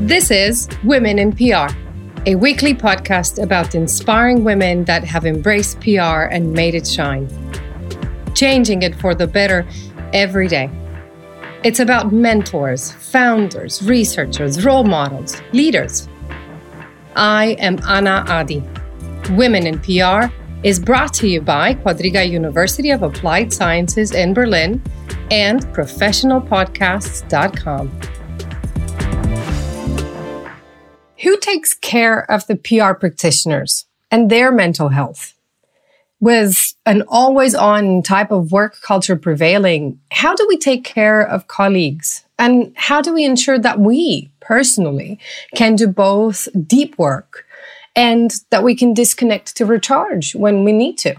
This is Women in PR, a weekly podcast about inspiring women that have embraced PR and made it shine, changing it for the better every day. It's about mentors, founders, researchers, role models, leaders. I am Ana Adi. Women in PR is brought to you by Quadriga University of Applied Sciences in Berlin and professionalpodcasts.com. Who takes care of the PR practitioners and their mental health? With an always on type of work culture prevailing, how do we take care of colleagues? And how do we ensure that we personally can do both deep work and that we can disconnect to recharge when we need to?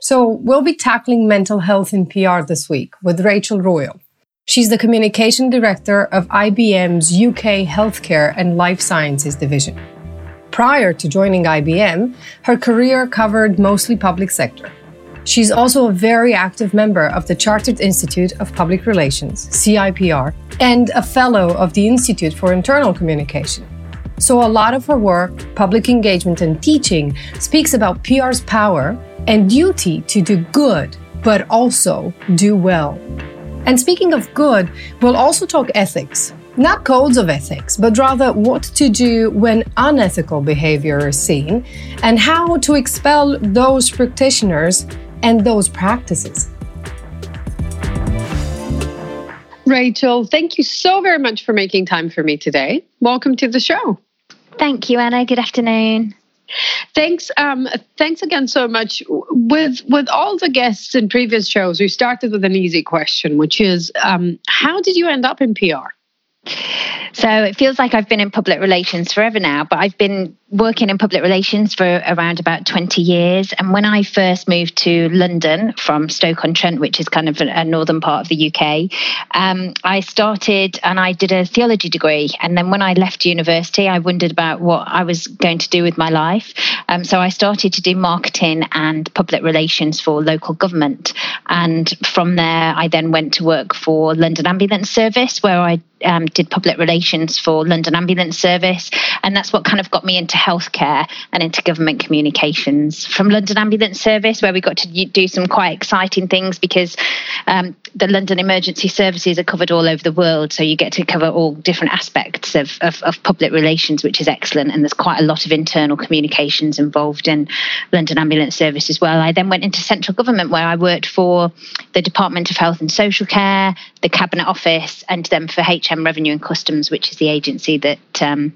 So we'll be tackling mental health in PR this week with Rachel Royall. She's the communication director of IBM's UK Healthcare and Life Sciences division. Prior to joining IBM, her career covered mostly public sector. She's also a very active member of the Chartered Institute of Public Relations, CIPR, and a fellow of the Institute for Internal Communication. So, a lot of her work, public engagement, and teaching speaks about PR's power and duty to do good, but also do well. And speaking of good, we'll also talk ethics. Not codes of ethics, but rather what to do when unethical behavior is seen and how to expel those practitioners and those practices. Rachel, thank you so very much for making time for me today. Welcome to the show. Thank you, Ana. Good afternoon. Thanks. Um, thanks again so much. With with all the guests in previous shows, we started with an easy question, which is, um, how did you end up in PR? So it feels like I've been in public relations forever now, but I've been working in public relations for around about 20 years. And when I first moved to London from Stoke-on-Trent, which is kind of a, northern part of the UK, um, I started and I did a theology degree. And then when I left university, I wondered about what I was going to do with my life. Um, so I started to do marketing and public relations for local government. And from there, I then went to work for London Ambulance Service, where I um, did public relations for London Ambulance Service. And that's what kind of got me into healthcare and into government communications. From London Ambulance Service, where we got to do some quite exciting things because um, the London emergency services are covered all over the world. So you get to cover all different aspects of, of, of public relations, which is excellent. And there's quite a lot of internal communications involved in London Ambulance Service as well. I then went into central government where I worked for the Department of Health and Social Care, the Cabinet Office, and then for HM Revenue and Customs, which is the agency that um,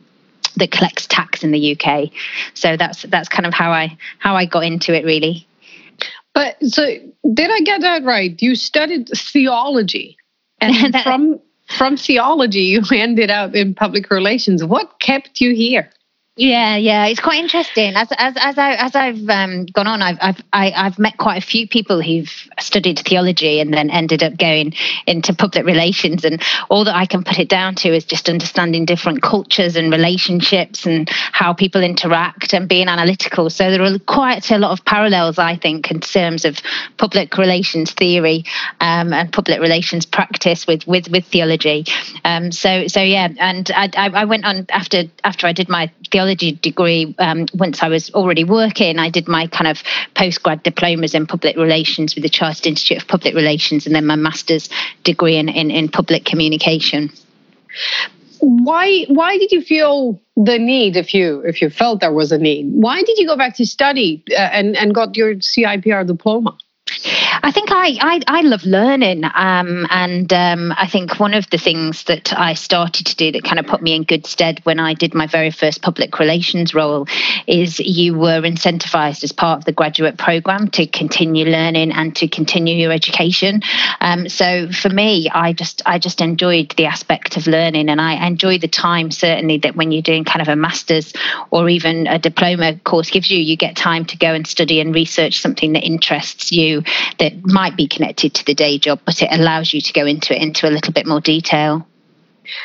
that collects tax in the UK. So that's that's kind of how I how I got into it really. But so did I get that right? You studied theology, and from from theology you ended up in public relations. What kept you here? Yeah, yeah, it's quite interesting. As as as I as I've um, gone on, I've I've I, have i have met quite a few people who've studied theology and then ended up going into public relations. And all that I can put it down to is just understanding different cultures and relationships and how people interact and being analytical. So there are quite a lot of parallels, I think, in terms of public relations theory um, and public relations practice with with with theology. Um, so so yeah, and I I went on after after I did my theology theology degree um, once I was already working. I did my kind of postgrad diplomas in public relations with the Chartered Institute of Public Relations and then my master's degree in, in, in public communication. Why why did you feel the need if you if you felt there was a need? Why did you go back to study uh, and and got your CIPR diploma? I think I I, I love learning, um, and um, I think one of the things that I started to do that kind of put me in good stead when I did my very first public relations role is you were incentivized as part of the graduate program to continue learning and to continue your education. Um, so for me, I just I just enjoyed the aspect of learning, and I enjoy the time certainly that when you're doing kind of a master's or even a diploma course gives you, you get time to go and study and research something that interests you that might be connected to the day job, but it allows you to go into it into a little bit more detail.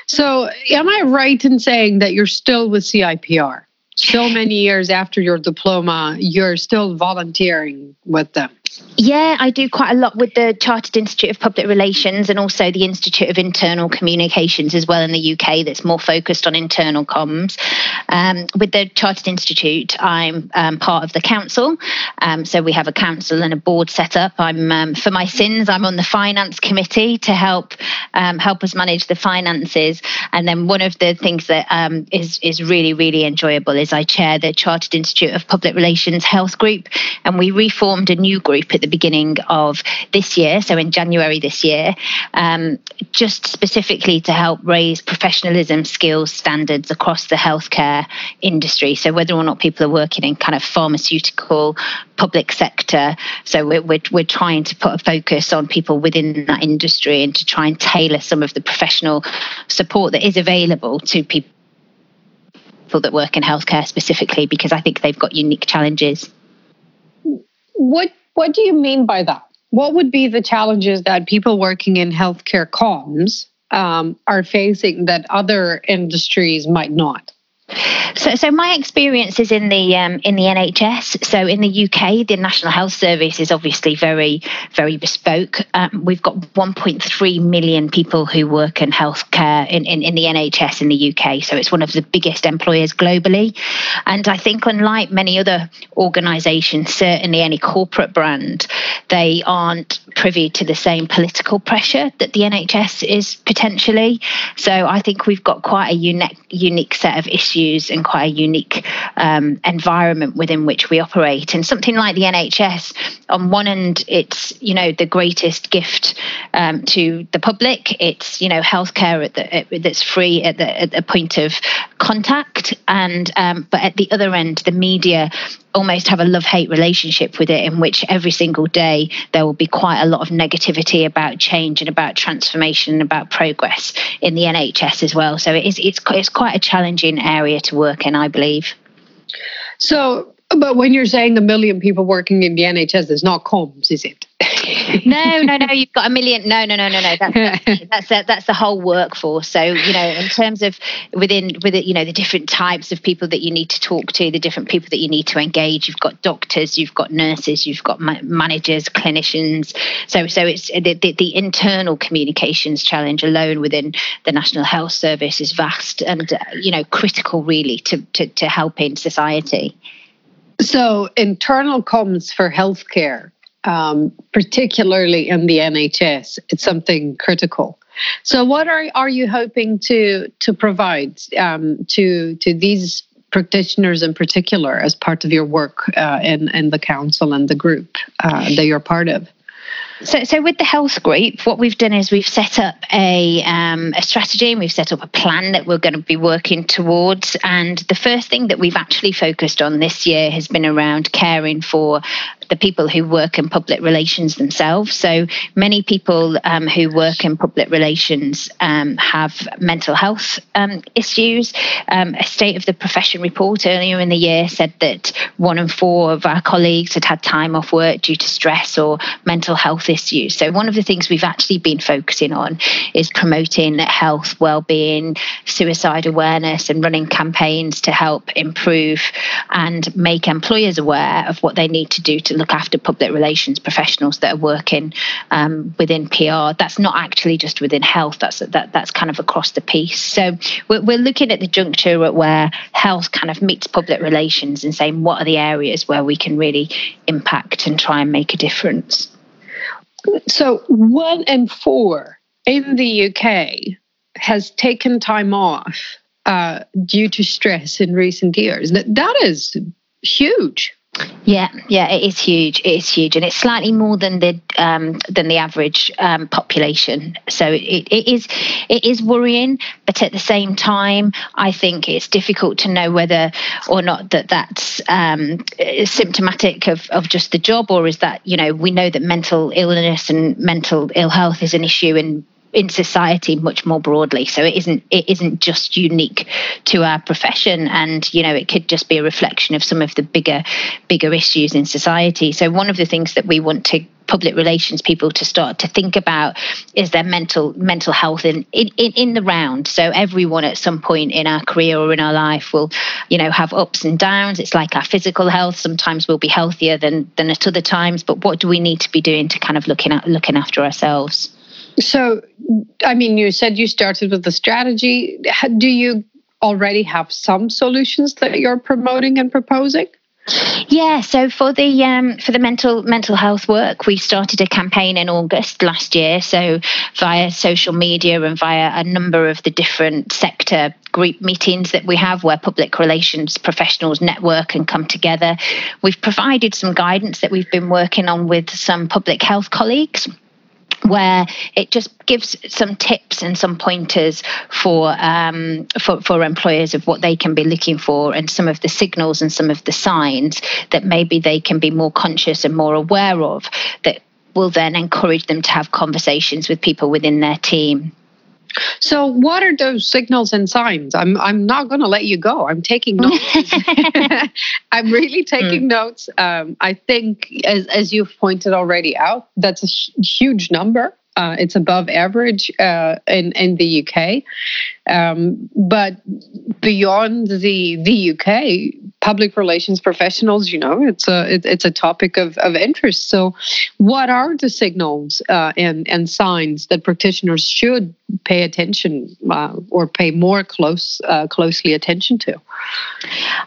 So, am I right in saying that you're still with CIPR? So many years after your diploma, you're still volunteering with them. Yeah, I do quite a lot with the Chartered Institute of Public Relations and also the Institute of Internal Communications as well in the UK that's more focused on internal comms. Um, with the Chartered Institute, I'm um, part of the council. Um, so we have a council and a board set up. I'm um, for my sins, I'm on the finance committee to help um, help us manage the finances. And then one of the things that um, is is really really enjoyable is I chair the Chartered Institute of Public Relations Health Group, and we reformed a new group at the beginning of this year, so in January this year, um, just specifically to help raise professionalism skills standards across the healthcare industry. So whether or not people are working in kind of pharmaceutical, public sector, so we're, we're, we're trying to put a focus on people within that industry and to try and tailor some of the professional support that is available to people that work in healthcare specifically because I think they've got unique challenges. What what do you mean by that? What would be the challenges that people working in healthcare comms um, are facing that other industries might not? So, so my experience is in the um, in the NHS. So in the UK, the National Health Service is obviously very very bespoke. Um, we've got 1.3 million people who work in healthcare in, in, in the NHS in the UK. So it's one of the biggest employers globally. And I think unlike many other organisations, certainly any corporate brand, they aren't privy to the same political pressure that the NHS is potentially. So I think we've got quite a unique unique set of issues and quite a unique um, environment within which we operate. And something like the NHS, on one end, it's you know the greatest gift um, to the public. It's you know healthcare at the, at, that's free at the, at the point of contact, and um, but at the other end, the media almost have a love hate relationship with it in which every single day there will be quite a lot of negativity about change and about transformation and about progress in the NHS as well so it is it's it's quite a challenging area to work in I believe so but when you're saying a million people working in the NHS it's not comms is it no, no, no. You've got a million. No, no, no, no, no. That's that's that's, that's the whole workforce. So you know, in terms of within with it, you know, the different types of people that you need to talk to, the different people that you need to engage. You've got doctors, you've got nurses, you've got ma- managers, clinicians. So so it's the, the, the internal communications challenge alone within the National Health Service is vast and uh, you know critical really to to, to helping society. So internal comms for healthcare um, particularly in the NHS. It's something critical. So, what are are you hoping to to provide um, to to these practitioners in particular as part of your work uh, in in the council and the group uh, that you're part of? So, so with the health group, what we've done is we've set up a um, a strategy and we've set up a plan that we're going to be working towards. And the first thing that we've actually focused on this year has been around caring for the people who work in public relations themselves. So many people um, who work in public relations um, have mental health um, issues. Um, a state of the profession report earlier in the year said that one in four of our colleagues had had time off work due to stress or mental health issues. So one of the things we've actually been focusing on is promoting health, well-being, suicide awareness, and running campaigns to help improve and make employers aware of what they need to do to look after public relations professionals that are working um, within PR. That's not actually just within health. That's that that's kind of across the piece. So we're, we're looking at the juncture at where health kind of meets public relations and saying what are the areas where we can really impact and try and make a difference. So one in four in the UK has taken time off uh, due to stress in recent years. That that is huge. Yeah, yeah, it is huge. It is huge, and it's slightly more than the um, than the average um, population. So it, it is it is worrying, but at the same time, I think it's difficult to know whether or not that that's um, symptomatic of of just the job, or is that you know we know that mental illness and mental ill health is an issue in in society much more broadly so it isn't it isn't just unique to our profession and you know it could just be a reflection of some of the bigger bigger issues in society so one of the things that we want to public relations people to start to think about is their mental mental health in, in, in the round. So everyone at some point in our career or in our life will, you know, have ups and downs. It's like our physical health. Sometimes we'll be healthier than than at other times. But what do we need to be doing to kind of looking at looking after ourselves? So, I mean, you said you started with the strategy. Do you already have some solutions that you're promoting and proposing? Yeah, so for the um, for the mental mental health work, we started a campaign in August last year. So via social media and via a number of the different sector group meetings that we have, where public relations professionals network and come together, we've provided some guidance that we've been working on with some public health colleagues where it just gives some tips and some pointers for, um, for for employers of what they can be looking for and some of the signals and some of the signs that maybe they can be more conscious and more aware of that will then encourage them to have conversations with people within their team. So, what are those signals and signs? I'm I'm not going to let you go. I'm taking notes. I'm really taking mm. notes. Um, I think, as as you've pointed already out, that's a huge number. Uh, it's above average uh, in in the UK, um, but beyond the the UK, public relations professionals, you know, it's a it, it's a topic of, of interest. So, what are the signals uh, and and signs that practitioners should pay attention uh, or pay more close uh, closely attention to?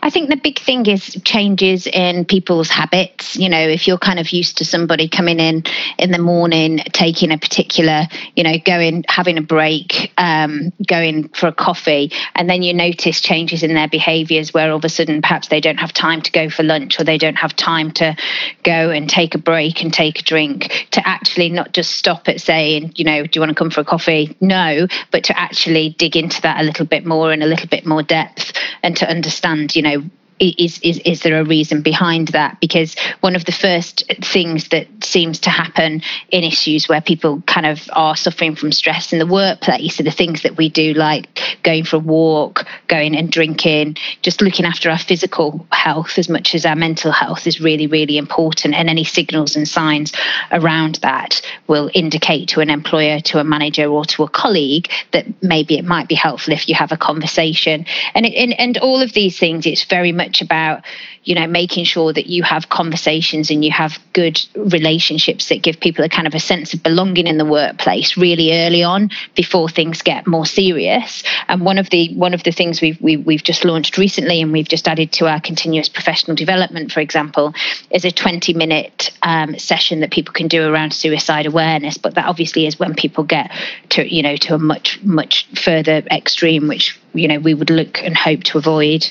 I think the big thing is changes in people's habits. You know, if you're kind of used to somebody coming in in the morning, taking a particular, you know, going having a break, um, going for a coffee, and then you notice changes in their behaviours where all of a sudden perhaps they don't have time to go for lunch or they don't have time to go and take a break and take a drink, to actually not just stop at saying, you know, do you want to come for a coffee? No, but to actually dig into that a little bit more in a little bit more depth and to understand, you know, is, is is there a reason behind that? Because one of the first things that seems to happen in issues where people kind of are suffering from stress in the workplace are the things that we do, like going for a walk, going and drinking, just looking after our physical health as much as our mental health is really, really important. And any signals and signs around that will indicate to an employer, to a manager, or to a colleague that maybe it might be helpful if you have a conversation. And and, and all of these things, it's very much about you know making sure that you have conversations and you have good relationships that give people a kind of a sense of belonging in the workplace really early on before things get more serious. And one of the one of the things we've we, have we have just launched recently and we've just added to our continuous professional development for example is a 20 minute um, session that people can do around suicide awareness. But that obviously is when people get to you know to a much much further extreme which you know we would look and hope to avoid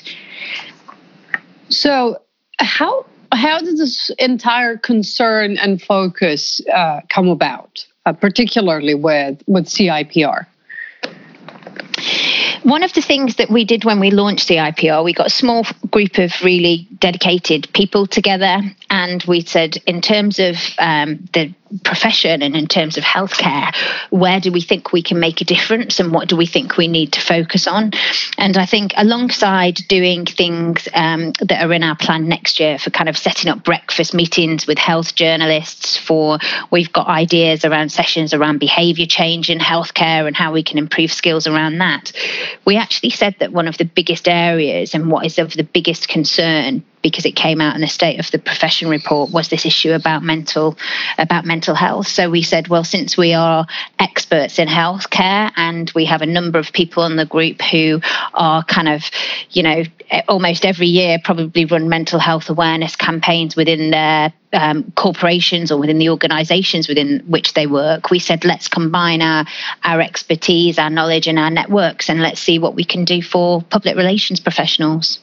so, how how did this entire concern and focus uh, come about, uh, particularly with with CIPR? One of the things that we did when we launched CIPR, we got a small group of really dedicated people together, and we said, in terms of um, the profession and in terms of healthcare, where do we think we can make a difference and what do we think we need to focus on? And I think alongside doing things um, that are in our plan next year for kind of setting up breakfast meetings with health journalists, for we've got ideas around sessions around behaviour change in healthcare and how we can improve skills around that. We actually said that one of the biggest areas and what is of the biggest concern because it came out in the state of the profession report was this issue about mental about mental health. So we said well since we are experts in healthcare and we have a number of people in the group who are kind of you know almost every year probably run mental health awareness campaigns within their um, corporations or within the organizations within which they work we said let's combine our our expertise our knowledge and our networks and let's see what we can do for public relations professionals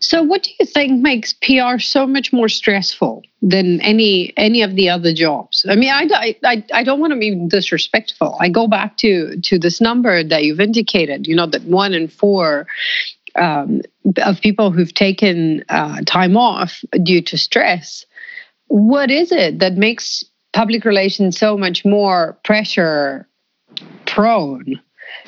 so, what do you think makes PR so much more stressful than any any of the other jobs? I mean, I, I, I don't want to be disrespectful. I go back to to this number that you've indicated. You know that one in four um, of people who've taken uh, time off due to stress. What is it that makes public relations so much more pressure prone?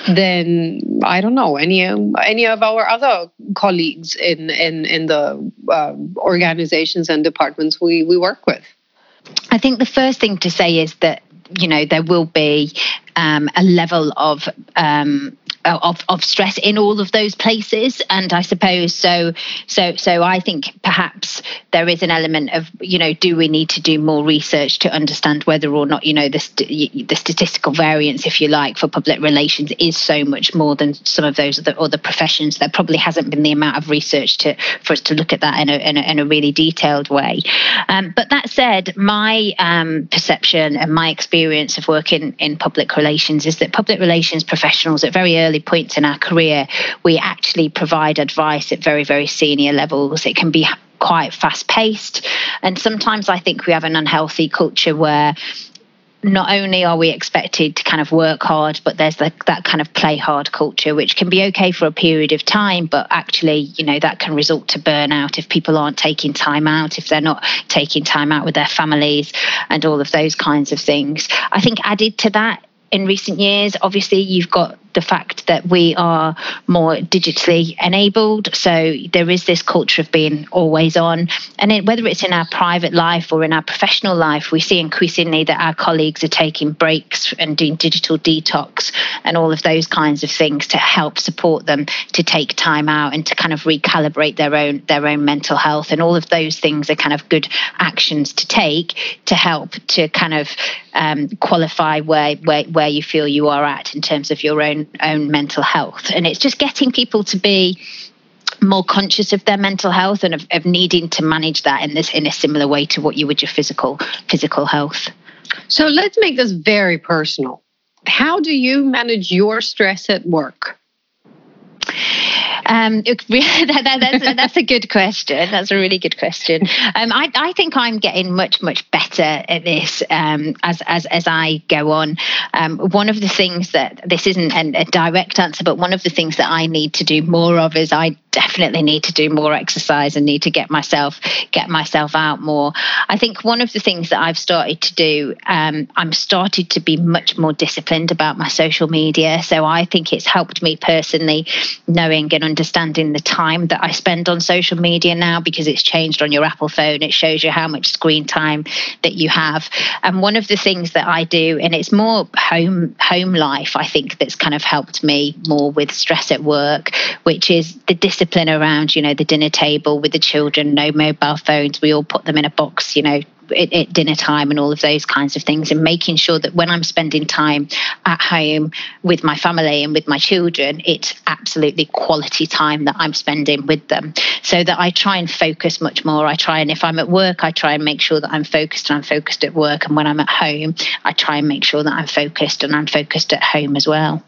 Than I don't know any any of our other colleagues in in in the uh, organizations and departments we we work with. I think the first thing to say is that you know there will be um, a level of um, of, of stress in all of those places. And i suppose so so so i think perhaps there is an element of you know do we need to do more research to understand whether or not you know the, the statistical variance if you like for public relations is so much more than some of those other, other professions? There probably hasn't been the amount of research to for us to look at that in a, in a, in a really detailed way. Um, but that said my um, perception and my experience of working in public relations is that public relations professionals at very early points in our career, we actually provide advice at very, very senior levels. It can be quite fast paced. And sometimes I think we have an unhealthy culture where not only are we expected to kind of work hard, but there's the, that kind of play hard culture, which can be okay for a period of time, but actually, you know, that can result to burnout if people aren't taking time out, if they're not taking time out with their families, and all of those kinds of things. I think added to that in recent years, obviously, you've got the fact that we are more digitally enabled. So there is this culture of being always on. And it, whether it's in our private life or in our professional life, we see increasingly that our colleagues are taking breaks and doing digital detox and all of those kinds of things to help support them to take time out and to kind of recalibrate their own their own mental health. And all of those things are kind of good actions to take to help to kind of um, qualify where, where where you feel you are at in terms of your own own mental health. And it's just getting people to be more conscious of their mental health and of, of needing to manage that in this in a similar way to what you would your physical physical health. So let's make this very personal. How do you manage your stress at work? Um, that, that, that's, that's a good question. That's a really good question. Um, I, I think I'm getting much, much better at this um, as, as, as I go on. Um, one of the things that this isn't a, a direct answer, but one of the things that I need to do more of is I definitely need to do more exercise and need to get myself get myself out more. I think one of the things that I've started to do, um, I'm started to be much more disciplined about my social media. So I think it's helped me personally knowing and understanding the time that I spend on social media now because it's changed on your Apple phone. It shows you how much screen time that you have. And one of the things that I do, and it's more home home life, I think that's kind of helped me more with stress at work, which is the discipline discipline around, you know, the dinner table with the children, no mobile phones. We all put them in a box, you know, at, at, dinner time and all of those kinds of things, and making sure that when I'm spending time at home with my family and with my children, it's absolutely quality time that I'm spending with them. So that I try and focus much more. I try and if I'm at work, I try and make sure that I'm focused and I'm focused at work. And when I'm at home, I try and make sure that I'm focused and I'm focused at home as well.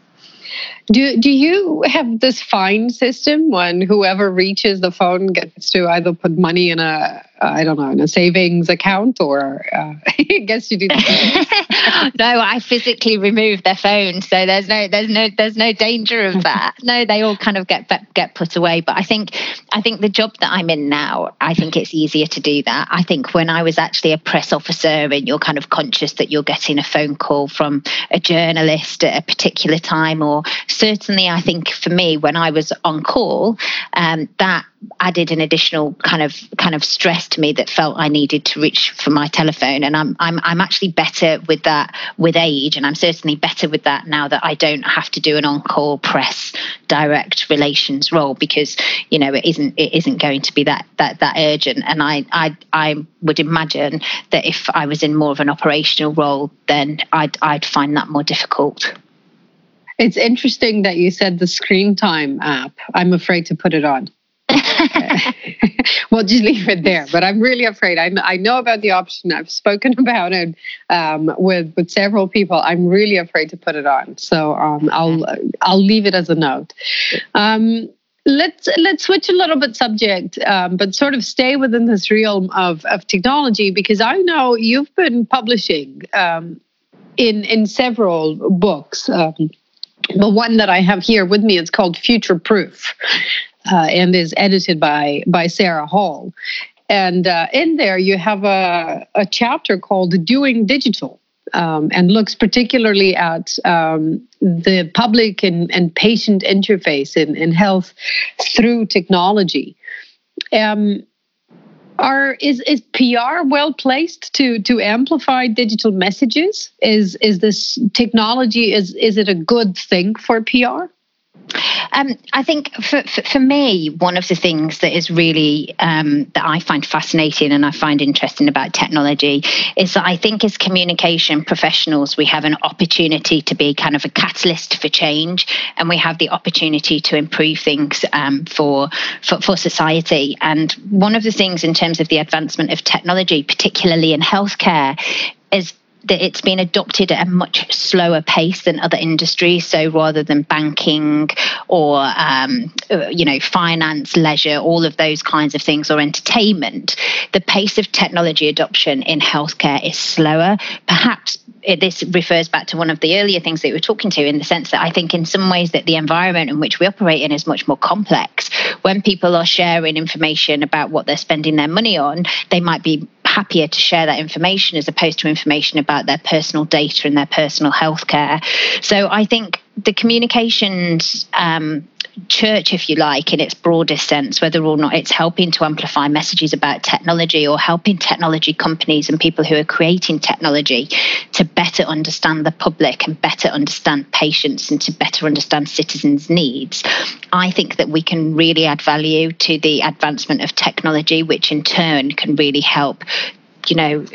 Do do you have this fine system when whoever reaches the phone gets to either put money in a I don't know in a savings account or uh, I guess you do. no, I physically remove their phone, so there's no there's no there's no danger of that. no, they all kind of get get put away. But I think I think the job that I'm in now, I think it's easier to do that. I think when I was actually a press officer and you're kind of conscious that you're getting a phone call from a journalist at a particular time or certainly, I think for me, when I was on call, um, that added an additional kind of kind of stress to me that felt I needed to reach for my telephone. And I'm I'm I'm actually better with that with age, and I'm certainly better with that now that I don't have to do an on-call press direct relations role because you know it isn't it isn't going to be that that that urgent. And I I I would imagine that if I was in more of an operational role, then I'd I'd find that more difficult. It's interesting that you said the screen time app. I'm afraid to put it on. we'll just leave it there. But I'm really afraid. I, I know about the option. I've spoken about it um, with with several people. I'm really afraid to put it on. So um, I'll I'll leave it as a note. Um, let's let's switch a little bit subject, um, but sort of stay within this realm of of technology because I know you've been publishing um, in in several books. Um, the one that I have here with me is called Future Proof, uh, and is edited by by Sarah Hall. And uh, in there, you have a, a chapter called Doing Digital, um, and looks particularly at um, the public and, and patient interface in, in health through technology. Um, are is is PR well placed to to amplify digital messages? Is is this technology is is it a good thing for PR? Um, I think for, for, for, me, one of the things that is really um, that I find fascinating and I find interesting about technology is that I think as communication professionals, we have an opportunity to be kind of a catalyst for change, and we have the opportunity to improve things um, for, for for society. And one of the things in terms of the advancement of technology, particularly in healthcare, is that it's been adopted at a much slower pace than other industries. So rather than banking or um, you know finance, leisure, all of those kinds of things, or entertainment, the pace of technology adoption in healthcare is slower. Perhaps this refers back to one of the earlier things that we were talking to, in the sense that I think in some ways that the environment in which we operate in is much more complex. When people are sharing information about what they're spending their money on, they might be happier to share that information as opposed to information about their personal data and their personal health care. So I think the communications um, church, if you like, in its broadest sense, whether or not it's helping to amplify messages about technology or helping technology companies and people who are creating technology to better understand the public and better understand patients and to better understand citizens' needs. I think that we can really add value to the advancement of technology, which in turn can really help you know,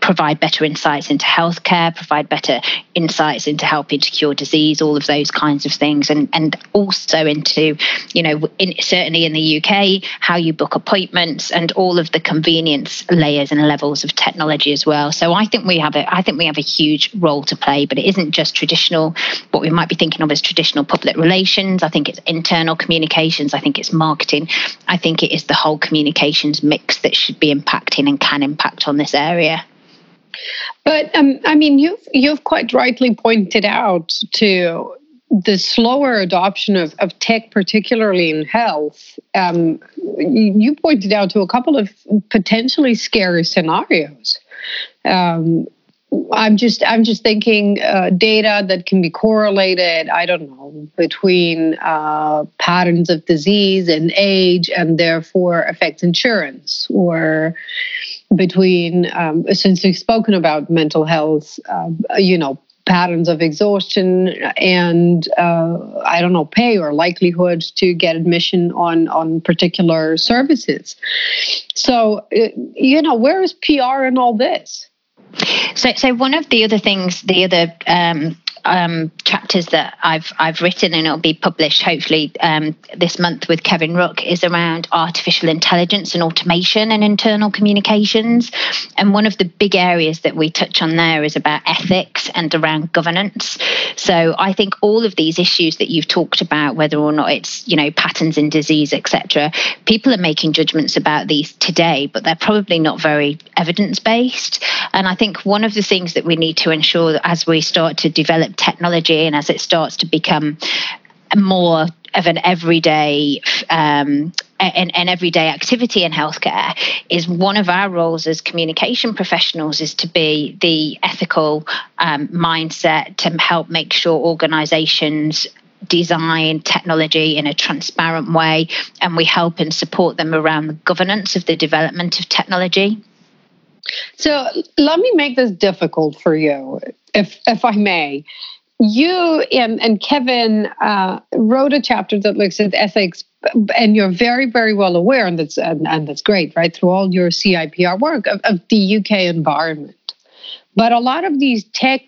provide better insights into healthcare, provide better insights into helping to cure disease, all of those kinds of things, and and also into, you know, in, certainly in the UK, how you book appointments and all of the convenience layers and levels of technology as well. So I think we have a I think we have a huge role to play, but it isn't just traditional what we might be thinking of as traditional public relations. I think it's internal communications. I think it's marketing. I think it is the whole communications mix that should be impacting and can impact on this area. But um, I mean, you've you've quite rightly pointed out to the slower adoption of, of tech, particularly in health. Um, you pointed out to a couple of potentially scary scenarios. Um, I'm just I'm just thinking uh, data that can be correlated. I don't know between uh, patterns of disease and age, and therefore affects insurance, or between um, since we've spoken about mental health, uh, you know patterns of exhaustion and uh, I don't know pay or likelihood to get admission on on particular services. So uh, you know where is PR in all this? So, so one of the other things, the other um, um, chapters that I've I've written and it'll be published hopefully um, this month with Kevin Ruck is around artificial intelligence and automation and internal communications. And one of the big areas that we touch on there is about ethics and around governance. So I think all of these issues that you've talked about, whether or not it's you know patterns in disease, etc., people are making judgments about these today, but they're probably not very evidence based. And I think one of the things that we need to ensure that as we start to develop technology and as it starts to become more of an everyday um, an, an, everyday activity in healthcare is one of our roles as communication professionals is to be the ethical um, mindset to help make sure organizations design technology in a transparent way and we help and support them around the governance of the development of technology. So let me make this difficult for you, if if I may. You and, and Kevin uh, wrote a chapter that looks at ethics, and you're very, very well aware, and that's and, and that's great, right? Through all your CIPR work of, of the UK environment. But a lot of these tech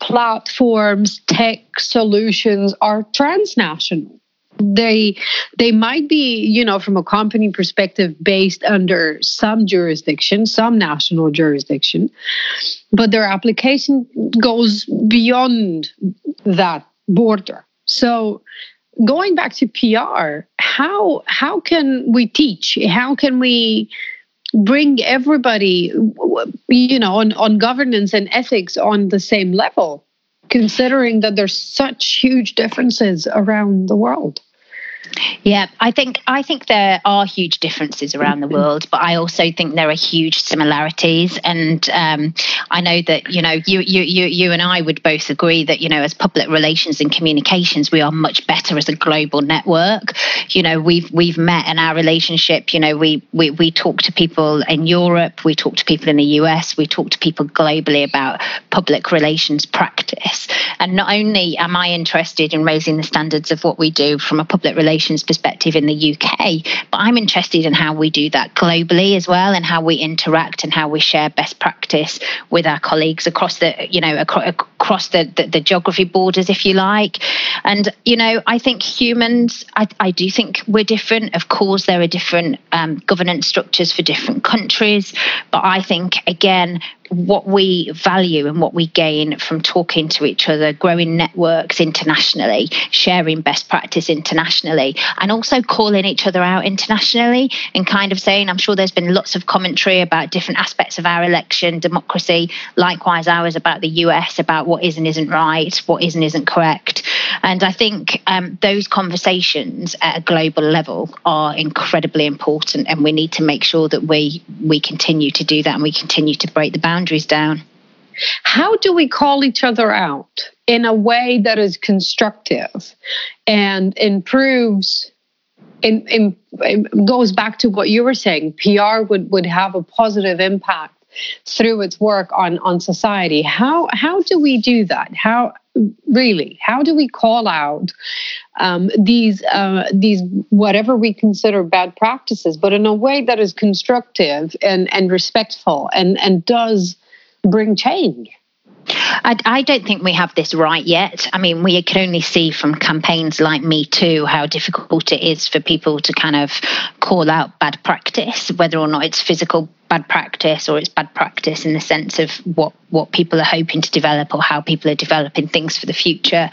platforms, tech solutions are transnational they they might be you know from a company perspective based under some jurisdiction some national jurisdiction but their application goes beyond that border. So going back to pr how how can we teach? How can we bring everybody you know on, on governance and ethics on the same level considering that there's such huge differences around the world Yeah, I think I think there are huge differences around the world, but I also think there are huge similarities. And um, I know that you know you you you you and I would both agree that you know as public relations and communications, we are much better as a global network. You know, we've we've met in our relationship. You know, we we we talk to people in Europe, we talk to people in the US, we talk to people globally about public relations practice. And not only am I interested in raising the standards of what we do from a public relations perspective in the UK, but I'm interested in how we do that globally as well and how we interact and how we share best practice with our colleagues across the, you know, across the, the, the geography borders, if you like. And, you know, I think humans, I, I do think we're different. Of course, there are different um, governance structures for different countries. But I think, again, what we value and what we gain from talking to each other, growing networks internationally, sharing best practice internationally, and also calling each other out internationally and kind of saying, I'm sure there's been lots of commentary about different aspects of our election, democracy, likewise ours about the US, about what is and isn't right, what is and isn't correct. And I think um, those conversations at a global level are incredibly important, and we need to make sure that we we continue to do that and we continue to break the boundaries down. How do we call each other out in a way that is constructive and improves? In, in, goes back to what you were saying. PR would, would have a positive impact through its work on on society. How how do we do that? How really how do we call out um, these uh, these whatever we consider bad practices, but in a way that is constructive and and respectful and and does bring change? I, I, don't think we have this right yet. I mean, we can only see from campaigns like Me Too how difficult it is for people to kind of call out bad practice, whether or not it's physical bad practice or it's bad practice in the sense of what what people are hoping to develop or how people are developing things for the future.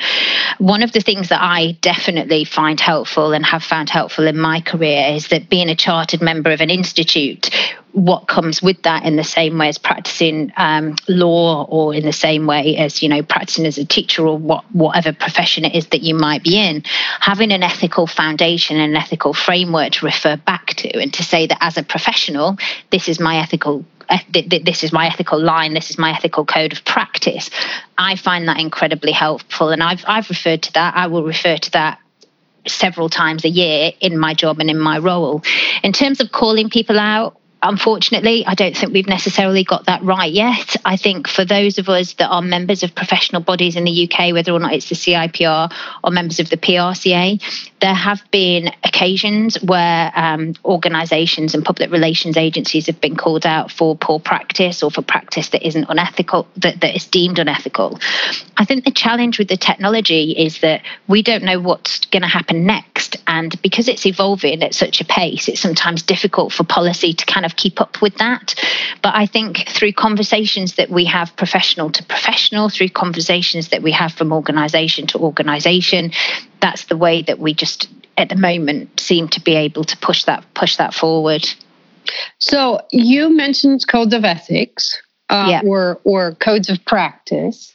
One of the things that i definitely find helpful and have found helpful in my career is that being a chartered member of an institute what comes with that in the same way as practicing um, law or in the same way as you know practicing as a teacher or what whatever profession it is that you might be in. Having an ethical foundation and an ethical framework to refer back to and to say that as a professional this is my ethical this is my ethical line this is my ethical code of practice. I find that incredibly helpful and i've i've referred to that. I will refer to that several times a year in my job and in my role. In terms of calling people out unfortunately, I don't think we've necessarily got that right yet. I think for those of us that are members of professional bodies in the UK, whether or not it's the CIPR or members of the PRCA, there have been occasions where um, organisations and public relations agencies have been called out for poor practice or for practice that isn't unethical, that, that is deemed unethical. I think the challenge with the technology is that we don't know what's going to happen next. And because it's evolving at such a pace, it's sometimes difficult for policy to kind of keep up with that. But I think through conversations that we have professional to professional, through conversations that we have from organisation to organisation, that's the way that we just at the moment seem to be able to push that push that forward. So you mentioned codes of ethics uh, yeah. or or codes of practice.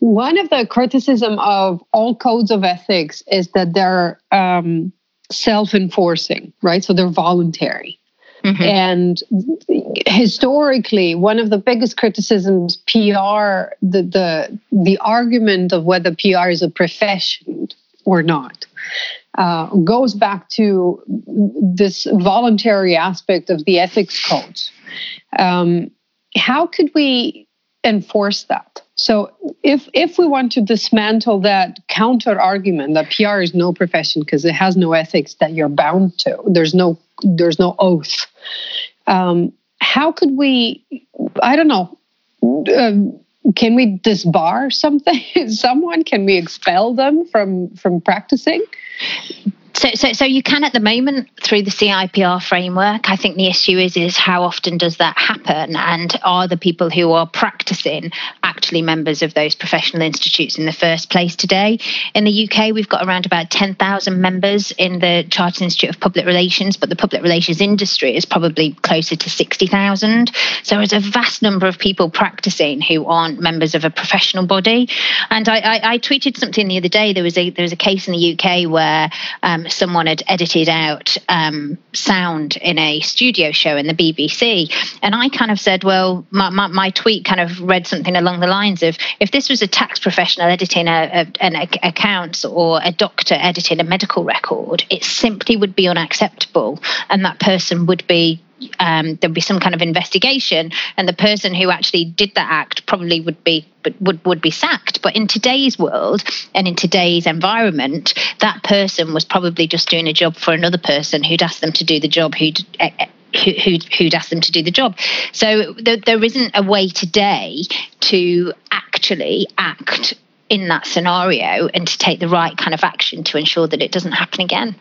One of the criticism of all codes of ethics is that they're um, self-enforcing, right? So they're voluntary. Mm-hmm. And historically, one of the biggest criticisms PR the the the argument of whether PR is a profession or not uh, goes back to this voluntary aspect of the ethics codes. Um, how could we enforce that? So, if if we want to dismantle that counter argument that PR is no profession because it has no ethics that you're bound to, there's no there's no oath. Um, how could we? I don't know. Um, can we disbar something someone can we expel them from from practicing so, so, so you can at the moment through the CIPR framework. I think the issue is is how often does that happen, and are the people who are practicing actually members of those professional institutes in the first place today? In the UK, we've got around about ten thousand members in the Chartered Institute of Public Relations, but the public relations industry is probably closer to sixty thousand. So there's a vast number of people practicing who aren't members of a professional body. And I, I, I tweeted something the other day. There was a there was a case in the UK where um, someone had edited out um, sound in a studio show in the BBC. And I kind of said, well, my, my, my, tweet kind of read something along the lines of if this was a tax professional editing a, a, an accounts or a doctor editing a medical record, it simply would be unacceptable. And that person would be um, there'd be some kind of investigation, and the person who actually did that act probably would be would would be sacked. But in today's world and in today's environment, that person was probably just doing a job for another person who'd asked them to do the job who'd uh, who, who'd asked them to do the job. So there, there isn't a way today to actually act in that scenario and to take the right kind of action to ensure that it doesn't happen again.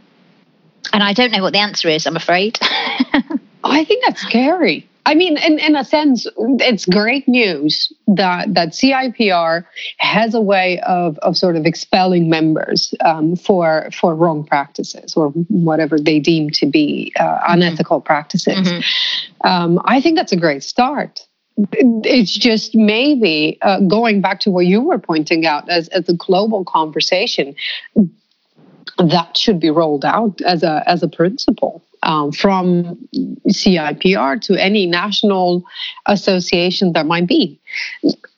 And I don't know what the answer is, I'm afraid. I think that's scary. I mean, in, in a sense, it's great news that that CIPR has a way of, of sort of expelling members um, for for wrong practices or whatever they deem to be uh, mm-hmm. unethical mm-hmm. practices. Mm-hmm. Um, I think that's a great start. It's just maybe uh, going back to what you were pointing out as, as a global conversation that should be rolled out as a as a principle um, from CIPR to any national association there might be.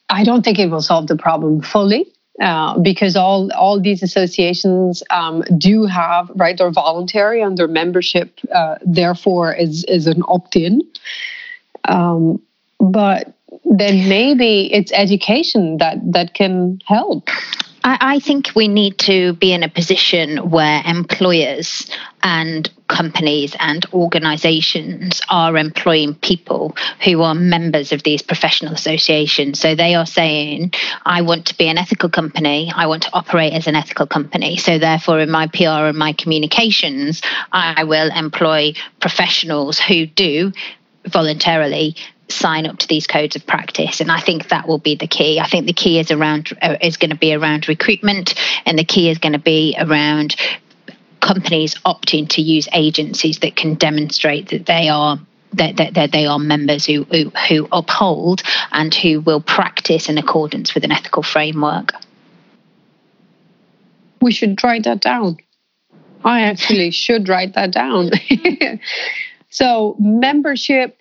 I don't think it will solve the problem fully. Uh, because all all these associations um, do have right they're voluntary and their membership uh, therefore is is an opt-in um, but then maybe it's education that that can help I, I think we need to be in a position where employers and companies and organizations are employing people who are members of these professional associations. So they are saying, I want to be an ethical company, I want to operate as an ethical company. So therefore, in my PR and my communications, I will employ professionals who do voluntarily sign up to these codes of practice and i think that will be the key. I think the key is around uh, is going to be around recruitment and the key is going to be around companies opting to use agencies that can demonstrate that they are that, that, that they are members who, who who uphold and who will practice in accordance with an ethical framework. We should write that down. I actually should write that down. So membership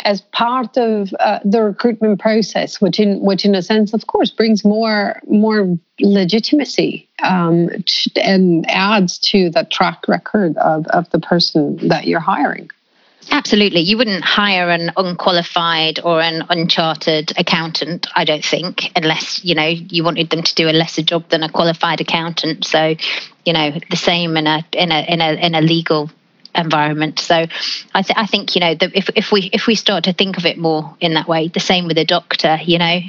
as part of uh, the recruitment process, which in which in a sense, of course, brings more more legitimacy um, and adds to the track record of, of the person that you're hiring. Absolutely. You wouldn't hire an unqualified or an unchartered accountant, I don't think, unless, you know, you wanted them to do a lesser job than a qualified accountant. So, you know, the same in a in a in a in a legal environment. So I, th- I think you know the, if if we if we start to think of it more in that way, the same with a doctor. You know,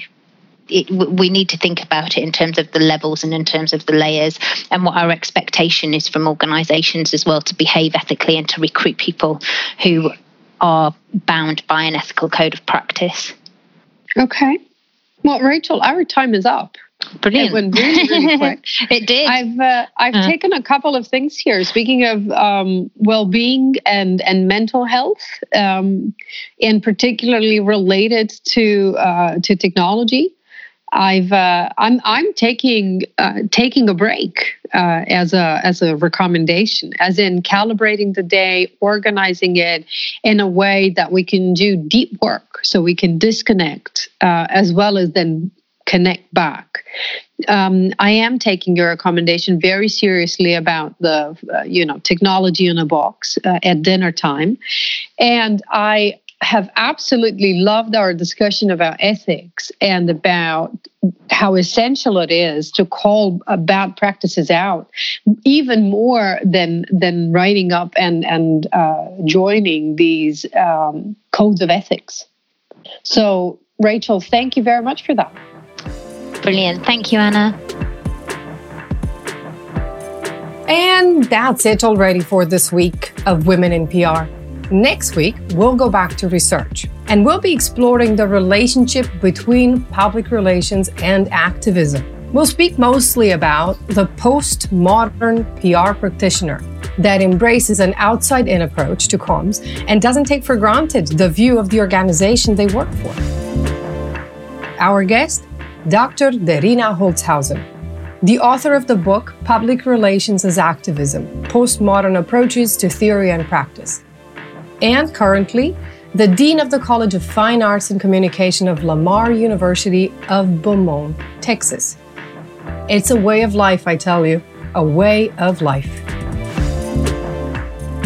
it, we need to think about it in terms of the levels and in terms of the layers and what our expectation is from organizations as well to behave ethically and to recruit people who are bound by an ethical code of practice. Okay. Well, Rachel, our time is up. Brilliant. It went really, really quick. it did. I've uh, I've uh. taken a couple of things here. Speaking of um, well-being and and mental health, um, and particularly related to uh, to technology. I've uh, I'm I'm taking uh, taking a break uh, as a as a recommendation, as in calibrating the day, organizing it in a way that we can do deep work, so we can disconnect as well as then connect back. Um, I am taking your recommendation very seriously about the, uh, you know, technology in a box uh, at dinner time, and I have absolutely loved our discussion about ethics and about how essential it is to call bad practices out, even more than than writing up and and uh, joining these um, codes of ethics. So, Rachel, thank you very much for that. Brilliant. Thank you, Ana. And that's it already for this week of Women in PR. Next week, we'll go back to research and we'll be exploring the relationship between public relations and activism. We'll speak mostly about the postmodern PR practitioner that embraces an outside in approach to comms and doesn't take for granted the view of the organization they work for. Our guest Dr. Derina Holtzhausen. the author of the book Public Relations as Activism Postmodern Approaches to Theory and Practice, and currently the Dean of the College of Fine Arts and Communication of Lamar University of Beaumont, Texas. It's a way of life, I tell you, a way of life.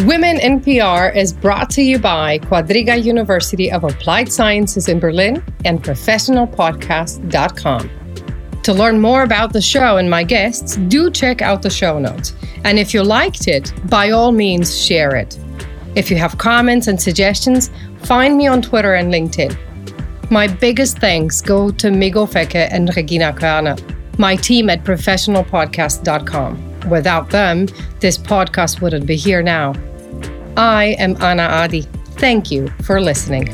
Women in PR is brought to you by Quadriga University of Applied Sciences in Berlin and professionalpodcast.com. To learn more about the show and my guests, do check out the show notes. And if you liked it, by all means, share it. If you have comments and suggestions, find me on Twitter and LinkedIn. My biggest thanks go to Migo Fecke and Regina Körner, my team at professionalpodcast.com. Without them, this podcast wouldn't be here now. I am Ana Adi. Thank you for listening.